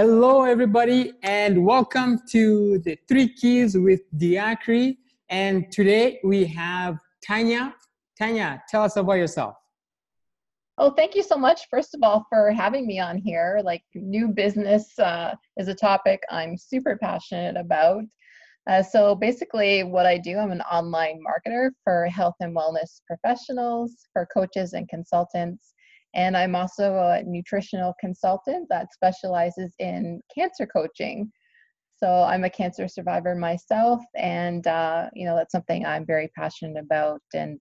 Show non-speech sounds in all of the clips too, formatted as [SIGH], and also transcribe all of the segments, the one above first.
Hello, everybody, and welcome to the Three Keys with Diakri. And today we have Tanya. Tanya, tell us about yourself. Oh, thank you so much, first of all, for having me on here. Like, new business uh, is a topic I'm super passionate about. Uh, so, basically, what I do, I'm an online marketer for health and wellness professionals, for coaches and consultants. And I'm also a nutritional consultant that specializes in cancer coaching. So, I'm a cancer survivor myself, and uh, you know that's something I'm very passionate about. And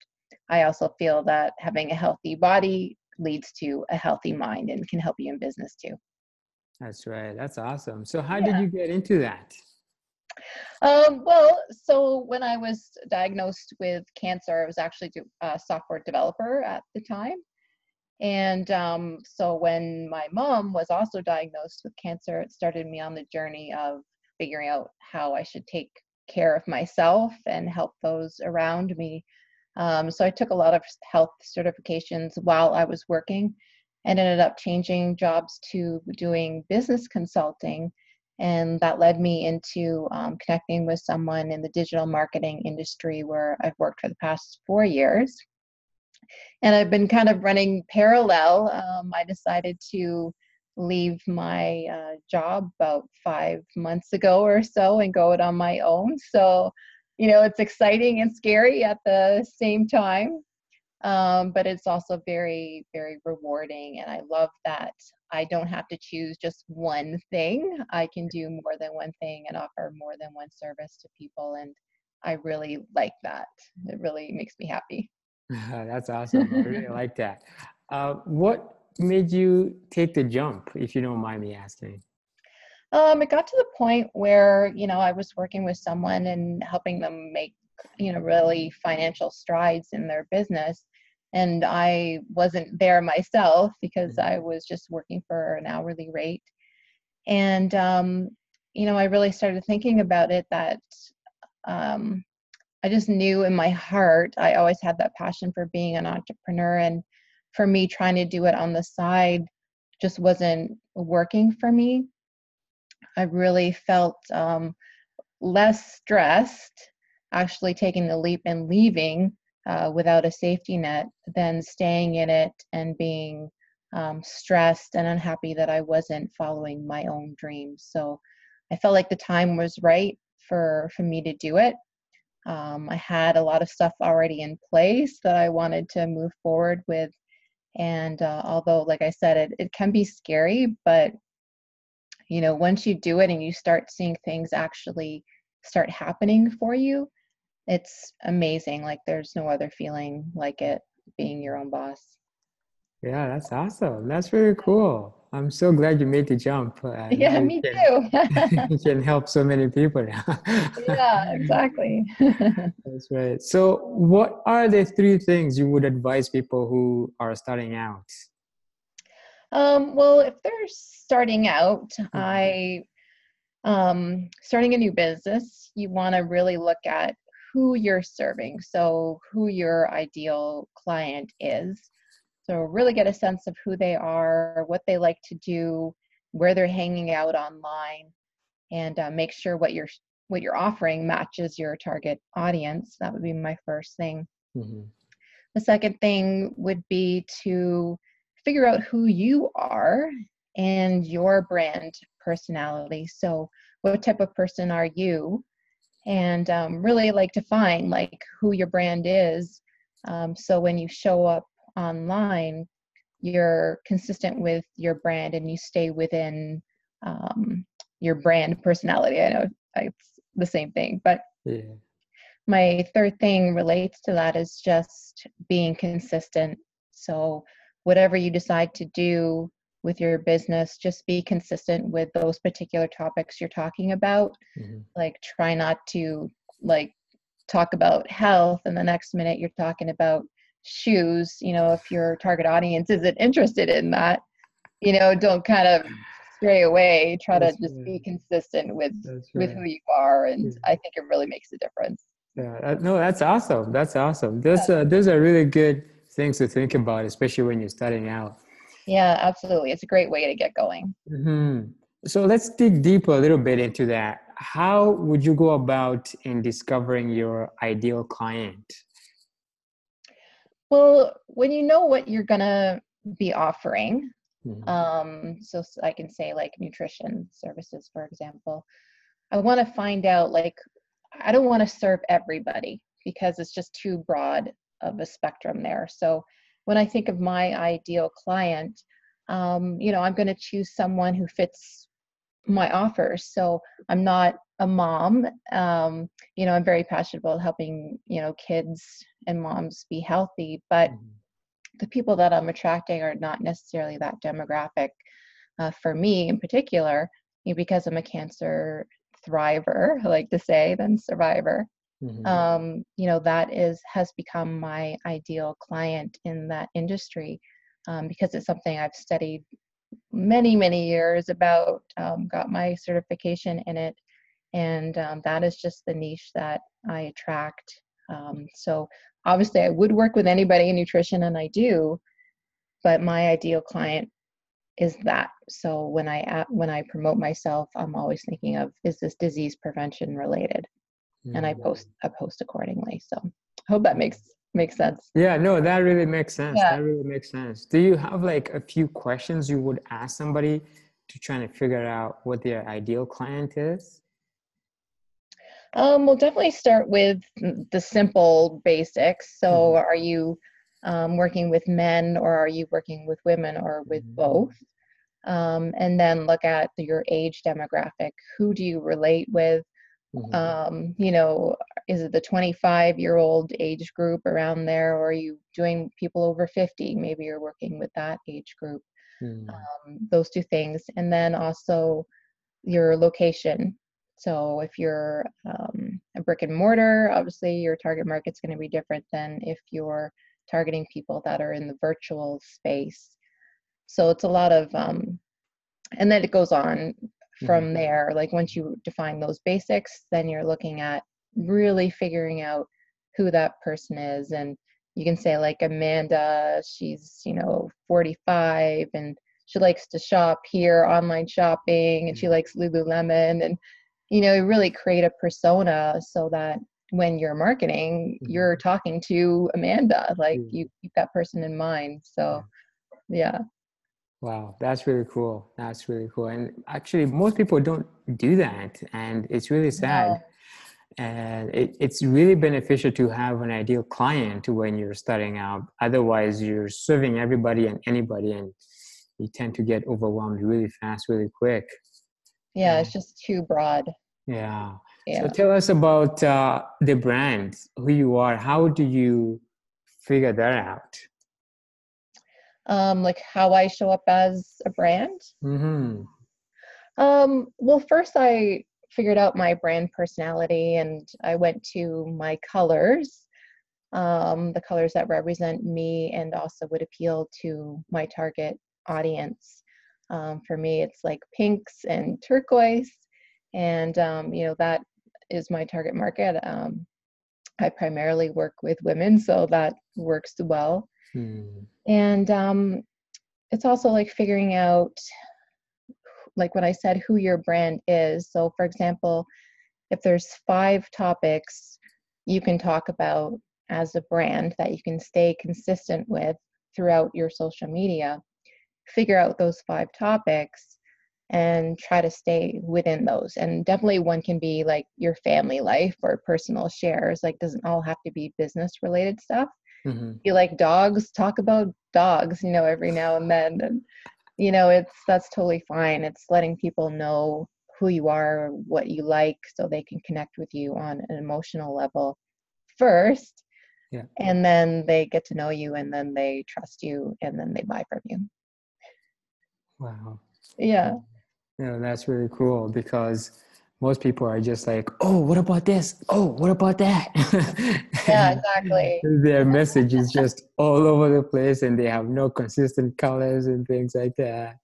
I also feel that having a healthy body leads to a healthy mind and can help you in business too. That's right. That's awesome. So, how yeah. did you get into that? Um, well, so when I was diagnosed with cancer, I was actually a software developer at the time. And um, so when my mom was also diagnosed with cancer, it started me on the journey of figuring out how I should take care of myself and help those around me um, so I took a lot of health certifications while I was working and ended up changing jobs to doing business consulting. And that led me into um, connecting with someone in the digital marketing industry where I've worked for the past four years. And I've been kind of running parallel. Um, I decided to leave my uh, job about five months ago or so and go it on my own. So you know it's exciting and scary at the same time um, but it's also very very rewarding and i love that i don't have to choose just one thing i can do more than one thing and offer more than one service to people and i really like that it really makes me happy [LAUGHS] that's awesome. I really like that. Uh, what made you take the jump if you don't mind me asking? Um, it got to the point where you know I was working with someone and helping them make you know really financial strides in their business, and I wasn't there [LAUGHS] myself because mm-hmm. I was just working for an hourly rate, and um, you know I really started thinking about it that um, I just knew in my heart I always had that passion for being an entrepreneur, and for me trying to do it on the side just wasn't working for me I really felt um, less stressed actually taking the leap and leaving uh, without a safety net than staying in it and being um, stressed and unhappy that I wasn't following my own dreams. So I felt like the time was right for for me to do it. Um, I had a lot of stuff already in place that I wanted to move forward with, and uh, although, like I said, it it can be scary, but you know once you do it and you start seeing things actually start happening for you it's amazing. Like there's no other feeling like it being your own boss. Yeah that's awesome. That's really cool i'm so glad you made the jump uh, [LAUGHS] yeah me can, too [LAUGHS] [LAUGHS] you can help so many people yeah exactly that's right so what are the three things you would advise people who are starting out um, well, if they're starting out, mm-hmm. I um, starting a new business, you want to really look at who you're serving. So, who your ideal client is. So, really get a sense of who they are, what they like to do, where they're hanging out online, and uh, make sure what you're what you're offering matches your target audience. That would be my first thing. Mm-hmm. The second thing would be to figure out who you are and your brand personality. So, what type of person are you? And um, really like to find like who your brand is. Um, so when you show up online, you're consistent with your brand and you stay within um, your brand personality. I know it's the same thing, but yeah. my third thing relates to that is just being consistent. So whatever you decide to do with your business just be consistent with those particular topics you're talking about mm-hmm. like try not to like talk about health and the next minute you're talking about shoes you know if your target audience isn't interested in that you know don't kind of stray away try That's to just right. be consistent with right. with who you are and yeah. i think it really makes a difference yeah no that's awesome that's awesome those uh, those are really good things to think about, especially when you're starting out. Yeah, absolutely. It's a great way to get going. Mm-hmm. So let's dig deeper a little bit into that. How would you go about in discovering your ideal client? Well, when you know what you're gonna be offering, Mhm. um, so I can say like nutrition services, for example, I want to find out like I don't want to serve everybody because it's just too broad of a spectrum there. So when I think of my ideal client, um, you know, I'm going to choose someone who fits my offers. So I'm not a mom. Um, you know, I'm very passionate about helping, you know, kids and moms be healthy, but Mhm. the people that I'm attracting are not necessarily that demographic. Uh, for me in particular, you know, because I'm a cancer thriver, [LAUGHS] I like to say, than survivor. Mhm. Um, you know, that is has become my ideal client in that industry um, because it's something I've studied many, many years about, um, got my certification in it, and um, that is just the niche that I attract. Um, so obviously, I would work with anybody in nutrition, and I do, but my ideal client is that. So when I when I promote myself, I'm always thinking of is this disease prevention related, and I post I post accordingly. So I hope that makes makes sense. Yeah, no, that really makes sense. Yeah. That really makes sense. Do you have like a few questions you would ask somebody to try to figure out what their ideal client is? Um, we'll definitely start with the simple basics. So, Mhm. are you um, working with men, or are you working with women, or with Mhm. both? Um, and then look at your age demographic. Who do you relate with? Mhm. Um, you know, is it the 25 year old age group around there, or are you doing people over 50? Maybe you're working with that age group. Mm. Um, those two things. And then also your location. So if you're um, a brick and mortar, obviously your target market's going to be different than if you're targeting people that are in the virtual space. So it's a lot of, um, and then it goes on from there. Like once you define those basics, then you're looking at really figuring out who that person is. And you can say, like, Amanda, she's, you know, 45 and she likes to shop here, online shopping, and she Mhm. likes Lululemon. And, you know, you really create a persona so that when you're marketing, Mhm. you're talking to Amanda, like Mm. you keep that person in mind. So, yeah. Wow, that's really cool. That's really cool. And actually, most people don't do that, and it's really sad. And it, it's really beneficial to have an ideal client when you're starting out. Otherwise, you're serving everybody and anybody, and you tend to get overwhelmed really fast, really quick. Yeah, it's just too broad. Yeah. Yeah. So tell us about uh, the brand, who you are. How do you figure that out? um, like how I show up as a brand. Mm-hmm. Um, well, first I figured out my brand personality and I went to my colors, um, the colors that represent me and also would appeal to my target audience. Um, for me, it's like pinks and turquoise, and um, you know that is my target market. Um, I primarily work with women, so that works well. Mm. and um, it's also like figuring out like when i said who your brand is so for example if there's five topics you can talk about as a brand that you can stay consistent with throughout your social media figure out those five topics and try to stay within those. And definitely one can be like your family life or personal shares like doesn't all have to be business related stuff. Mm-hmm. you like dogs talk about dogs you know every now and then. And you know it's that's totally fine. It's letting people know who you are what you like so they can connect with you on an emotional level first. Yeah. and then they get to know you and then they trust you and then they buy from you Wow. yeah Yeah, that's really cool because most people are just like, oh, what about this? Oh, what about that? yeah [LAUGHS] exactly Their message is just all over the place and they have no consistent colors and things like that.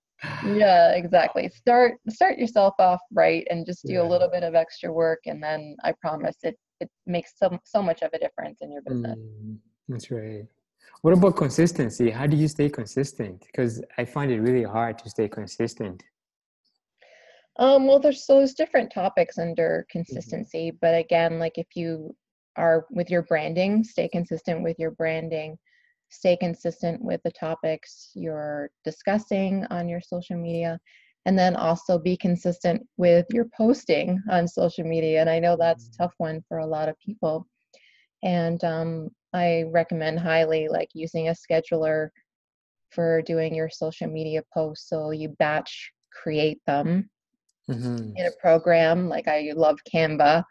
yeah exactly start start yourself off right and just do Yeah. a little bit of extra work and then i promise it it makes so, so much of a difference in your business Mm, that's right. What about consistency? How do you stay consistent? Because I find it really hard to stay consistent. Um, well, there's those different topics under Mm-hmm. consistency, but again, like if you are with your branding, stay consistent with your branding, stay consistent with the topics you're discussing on your social media, and then also be consistent with your posting on social media. And I know that's a Mhm. tough one for a lot of people. And um, I recommend highly like using a scheduler for doing your social media posts. So you batch create them Mhm. in a program. Like I love Canva.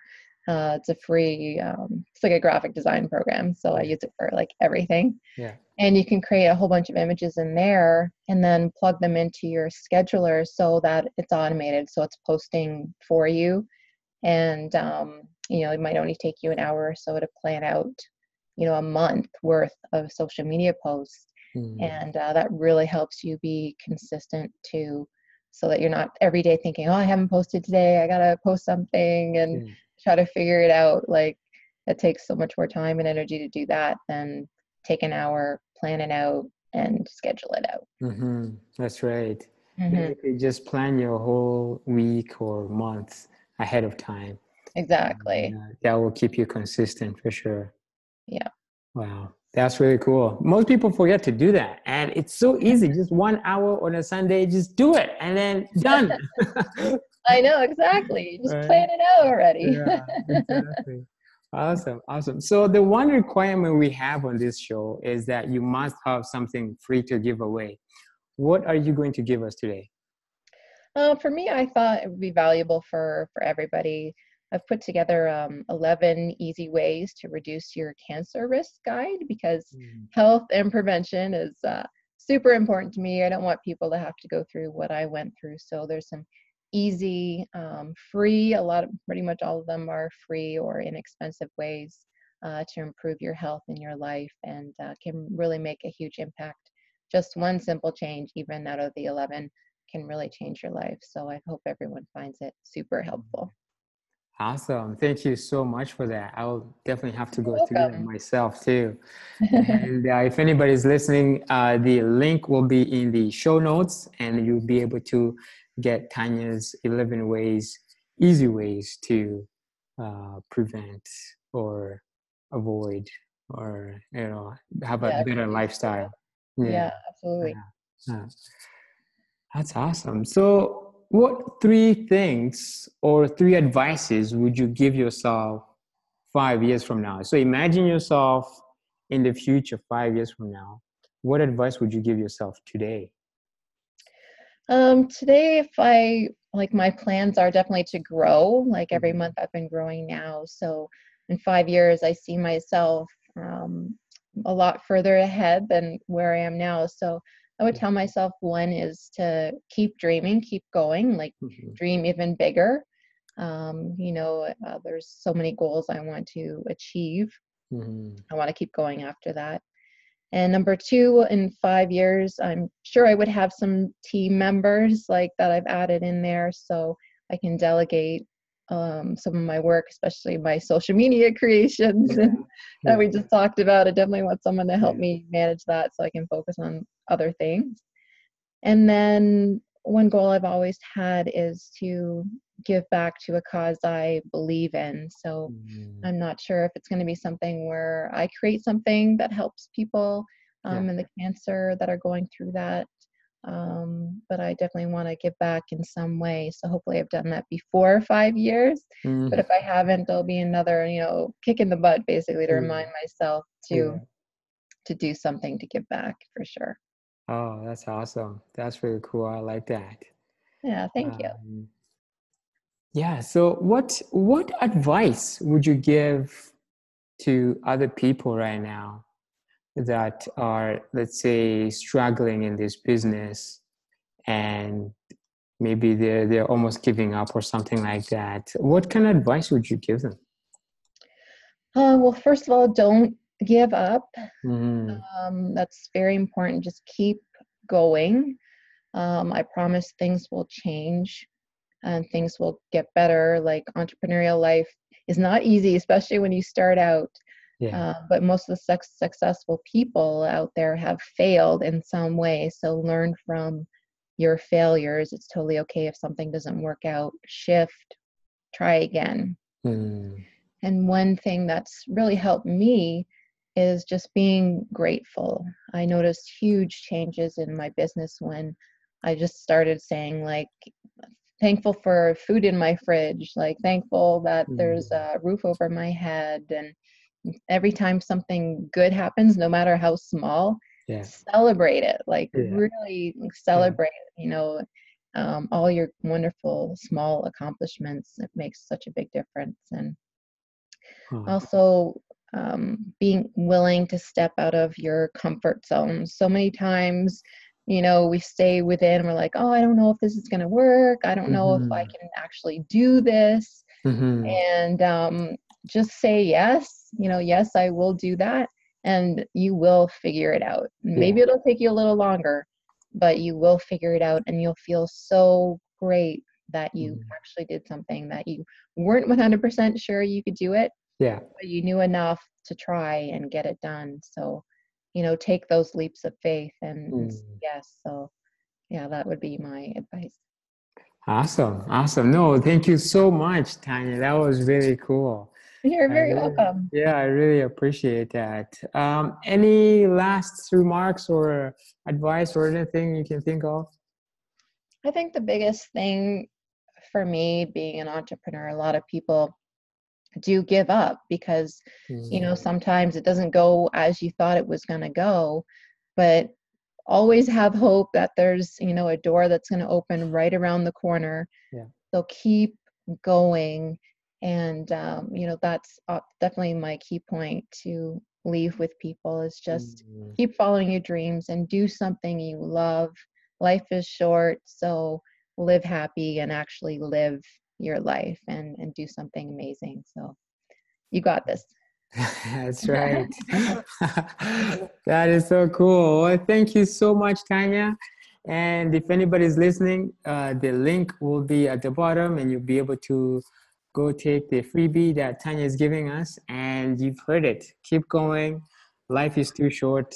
Uh, it's a free, um, it's like a graphic design program. So I use it for like everything. Yeah. And you can create a whole bunch of images in there and then plug them into your scheduler so that it's automated. So it's posting for you. And, um, you know, it might only take you an hour or so to plan out, you know, a month worth of social media posts Mm. and uh, that really helps you be consistent too so that you're not every day thinking oh i haven't posted today i gotta post something and Yeah. try to figure it out like it takes so much more time and energy to do that than take an hour plan it out and schedule it out Mhm. That's right. Mhm, Basically, just plan your whole week or month ahead of time. exactly And, uh, that will keep you consistent for sure. Yeah. Wow. That's really cool. Most people forget to do that. And it's so easy. Just one hour on a Sunday, just do it and then done. [LAUGHS] i know exactly just Right. plan it out already yeah, exactly. Awesome, awesome. So the one requirement we have on this show is that you must have something free to give away. What are you going to give us today? Uh, for me, I thought it would be valuable for for everybody. I've put together um, 11 easy ways to reduce your cancer risk guide because health and prevention is uh, super important to me. I don't want people to have to go through what I went through. So there's some easy, um, free, a lot of pretty much all of them are free or inexpensive ways uh, to improve your health in your life and uh, can really make a huge impact. Just one simple change, even out of the 11, can really change your life. So I hope everyone finds it super helpful. Awesome. Thank you so much for that. I'll definitely have to You're go through it myself too. [LAUGHS] and uh, if anybody's listening, uh, the link will be in the show notes and you'll be able to get Tanya's 11 ways, easy ways to uh, prevent or avoid or, you know, have a Yeah, better lifestyle. yeah, absolutely. Yeah. That's awesome. So, what three things or three advices would you give yourself five years from now? So, imagine yourself in the future five years from now. What advice would you give yourself today? Um, today, if I like, my plans are definitely to grow. Like every Mhm. month, I've been growing now. So in five years, I see myself um, a lot further ahead than where I am now. So I would tell myself one is to keep dreaming, keep going, like Mhm. dream even bigger. Um, you know, uh, there's so many goals I want to achieve. Mhm. I want to keep going after that. And number two, in five years, I'm sure I would have some team members like that I've added in there so I can delegate um, some of my work, especially my social media creations and that we just talked about. I definitely want someone to help Yeah. me manage that so I can focus on other things. And then one goal I've always had is to give back to a cause I believe in. So Mhm. I'm not sure if it's going to be something where I create something that helps people um, Yeah. in the cancer that are going through that. Um, but I definitely want to give back in some way. So hopefully I've done that before [LAUGHS] five years. But Mhm. if I haven't, there'll be another, you know, kick in the butt basically to Yeah. remind myself to Yeah. to do something to give back for sure. Oh, that's awesome. That's really cool. I like that. Yeah, thank you. Um, yeah. So, what what advice would you give to other people right now that are, let's say, struggling in this business, and maybe they're they're almost giving up or something like that? What kind of advice would you give them? Uh, well, first of all, don't give up. Mhm. Um, that's very important. Just keep going. Um, I promise things will change and things will get better. Like entrepreneurial life is not easy, especially when you start out. Yeah. Uh, but most of the suc successful people out there have failed in some way. So learn from your failures. It's totally okay if something doesn't work out. Shift, try again. Mm. And one thing that's really helped me is just being grateful. I noticed huge changes in my business when I just started saying, like, thankful for food in my fridge, like, thankful that mm. there's a roof over my head. And every time something good happens, no matter how small, yeah. celebrate it. Like, yeah. really celebrate, yeah. you know, um, all your wonderful small accomplishments. It makes such a big difference. And also, um, being willing to step out of your comfort zone. So many times, you know, we stay within, we're like, oh, I don't know if this is going to work. I don't know mm-hmm. if I mm-hmm. can actually do this. Mm-hmm. And um, just say yes, you know, yes, I will do that. And you will figure it out. Maybe yeah. it'll take you a little longer, but you will figure it out and you'll feel so great that you mm-hmm. actually did something that you weren't 100% sure you could do it yeah but you knew enough to try and get it done so you know take those leaps of faith and mm. yes so yeah that would be my advice awesome awesome no thank you so much tanya that was really cool you're very really, welcome yeah i really appreciate that um, any last remarks or advice or anything you can think of i think the biggest thing for me being an entrepreneur a lot of people do give up because mm-hmm. you know mm. sometimes it doesn't go as you thought it was going to go but always have hope that there's you know a door that's going to open right around the corner yeah. so keep going and um, you know that's uh, definitely my key point to leave with people is just mm-hmm. keep following your dreams and do something you love. Life is short so live happy and actually live your life and and do something amazing. So you got this. [LAUGHS] That's right. [LAUGHS] [LAUGHS] That is so cool. Well, thank you so much tanya. And if anybody's listening uh, the link will be at the bottom and you'll be able to go take the freebie that tanya is giving us and you've heard it. Keep going. Life is too short.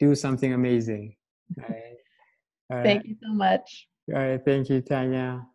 Do something amazing. All right. All right. thank you so much. All right. Thank you tanya